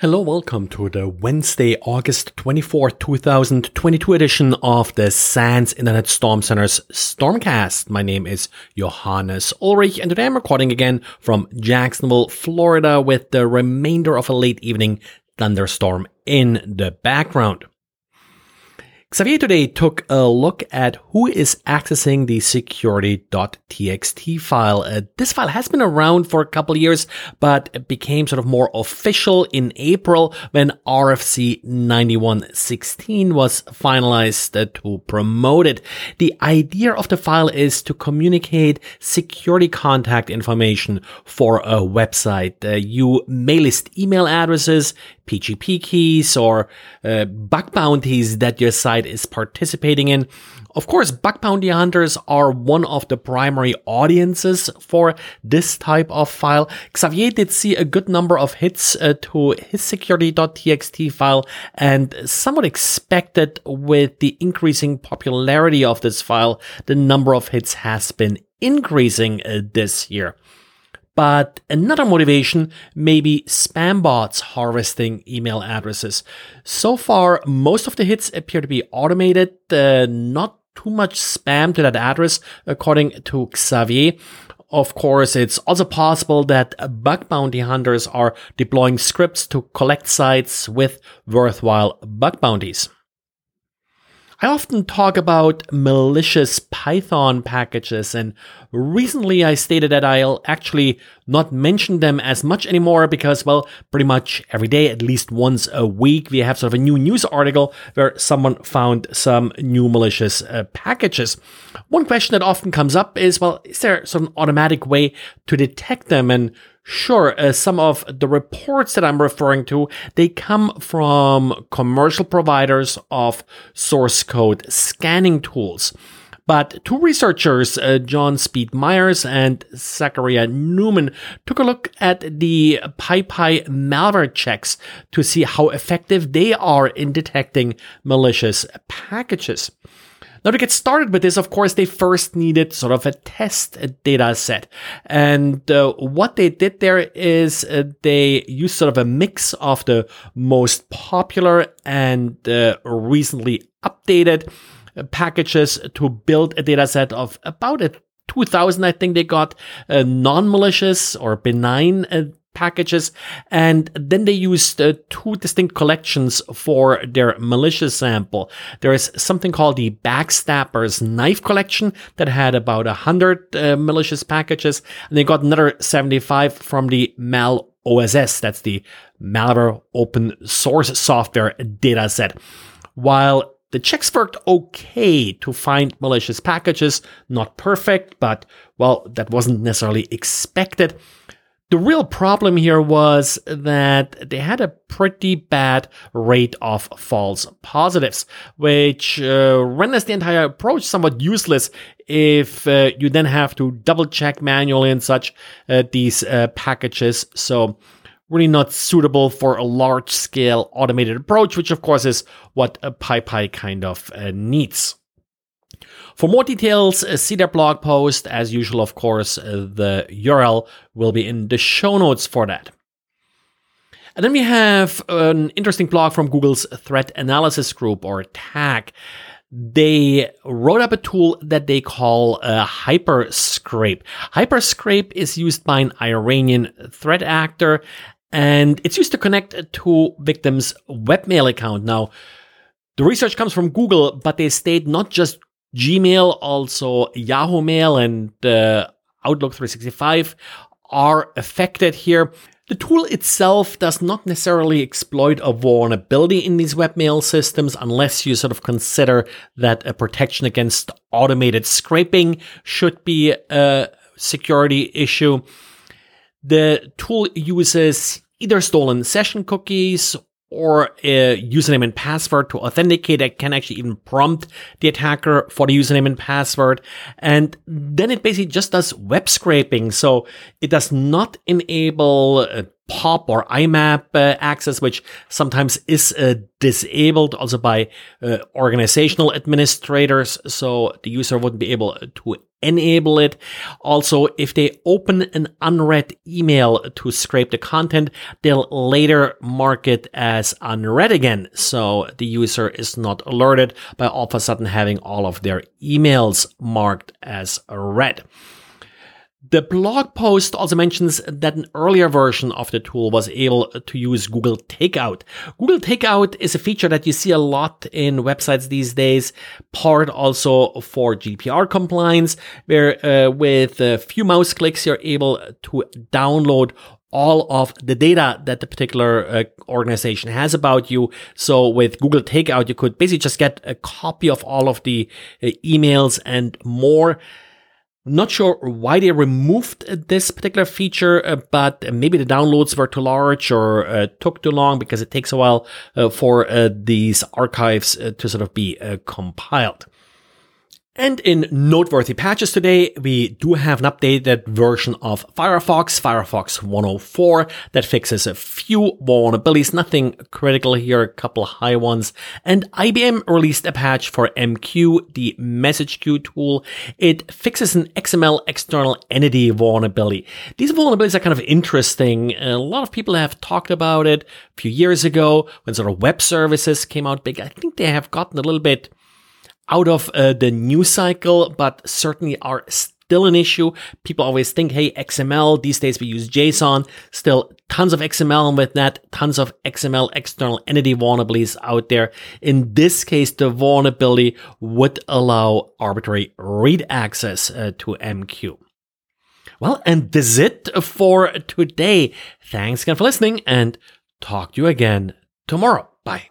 Hello, welcome to the Wednesday, August 24th, 2022 edition of the SANS Internet Storm Center's Stormcast. My name is Johannes Ullrich and today I'm recording again from Jacksonville, Florida with the remainder of a late evening thunderstorm in the background. Xavier today took a look at who is accessing the security.txt file. Uh, this file has been around for a couple years, but it became sort of more official in April when RFC 9116 was finalized uh, to promote it. The idea of the file is to communicate security contact information for a website. Uh, you may list email addresses, PGP keys, or uh, bug bounties that your site is participating in. Of course, bug bounty hunters are one of the primary audiences for this type of file. Xavier did see a good number of hits uh, to his security.txt file and somewhat expected with the increasing popularity of this file, the number of hits has been increasing uh, this year. But another motivation may be spam bots harvesting email addresses. So far, most of the hits appear to be automated, uh, not too much spam to that address, according to Xavier. Of course, it's also possible that bug bounty hunters are deploying scripts to collect sites with worthwhile bug bounties. I often talk about malicious Python packages, and recently I stated that I'll actually not mention them as much anymore because, well, pretty much every day, at least once a week, we have sort of a new news article where someone found some new malicious uh, packages. One question that often comes up is, well, is there some automatic way to detect them? And Sure, uh, some of the reports that I'm referring to, they come from commercial providers of source code scanning tools. But two researchers, uh, John Speed Meyers and Zachariah Newman, took a look at the PyPI malware checks to see how effective they are in detecting malicious packages. Now, to get started with this, of course, they first needed sort of a test data set. And uh, what they did there is uh, they used sort of a mix of the most popular and uh, recently updated packages to build a data set of about a 2000 i think they got uh, non-malicious or benign uh, packages. And then they used uh, two distinct collections for their malicious sample. There is something called the Backstabber's Knife Collection that had about 100 uh, malicious packages. And they got another 75 from the Mal OSS. That's the malware open source software data set. While the checks worked okay to find malicious packages, not perfect, but well, that wasn't necessarily expected. The real problem here was that they had a pretty bad rate of false positives, which uh, renders the entire approach somewhat useless if uh, you then have to double check manually and such uh, these uh, packages. So, really not suitable for a large scale automated approach, which of course is what a PyPI kind of uh, needs. For more details, uh, see their blog post. As usual, of course, uh, the URL will be in the show notes for that. And then we have an interesting blog from Google's Threat Analysis Group or TAG. They wrote up a tool that they call a Hyperscrape. Hyperscrape is used by an Iranian threat actor and it's used to connect to victims' webmail account. Now, the research comes from Google, but they state not just Gmail, also Yahoo Mail and uh, Outlook 365 are affected here. The tool itself does not necessarily exploit a vulnerability in these webmail systems unless you sort of consider that a protection against automated scraping should be a security issue. The tool uses either stolen session cookies or a username and password to authenticate that can actually even prompt the attacker for the username and password. And then it basically just does web scraping. So it does not enable uh, POP or IMAP uh, access, which sometimes is uh, disabled also by uh, organizational administrators. So the user wouldn't be able to enable it. Also, if they open an unread email to scrape the content, they'll later mark it as unread again. So the user is not alerted by all of a sudden having all of their emails marked as read. The blog post also mentions that an earlier version of the tool was able to use Google Takeout. Google Takeout is a feature that you see a lot in websites these days, part also for GDPR compliance, where uh, with a few mouse clicks, you're able to download all of the data that the particular uh, organization has about you. So with Google Takeout, you could basically just get a copy of all of the uh, emails and more. Not sure why they removed this particular feature, uh, but maybe the downloads were too large or uh, took too long because it takes a while uh, for uh, these archives uh, to sort of be uh, compiled. And in noteworthy patches today, we do have an updated version of Firefox, Firefox 104, that fixes a few vulnerabilities, nothing critical here, a couple high ones. And IBM released a patch for MQ, the message queue tool. It fixes an XML external entity vulnerability. These vulnerabilities are kind of interesting. A lot of people have talked about it a few years ago when sort of web services came out big. I think they have gotten a little bit out of uh, the news cycle, but certainly are still an issue. People always think, hey, XML, these days we use JSON, still tons of XML with that, tons of XML external entity vulnerabilities out there. In this case, the vulnerability would allow arbitrary read access uh, to MQ. Well, and this is it for today. Thanks again for listening and talk to you again tomorrow. Bye.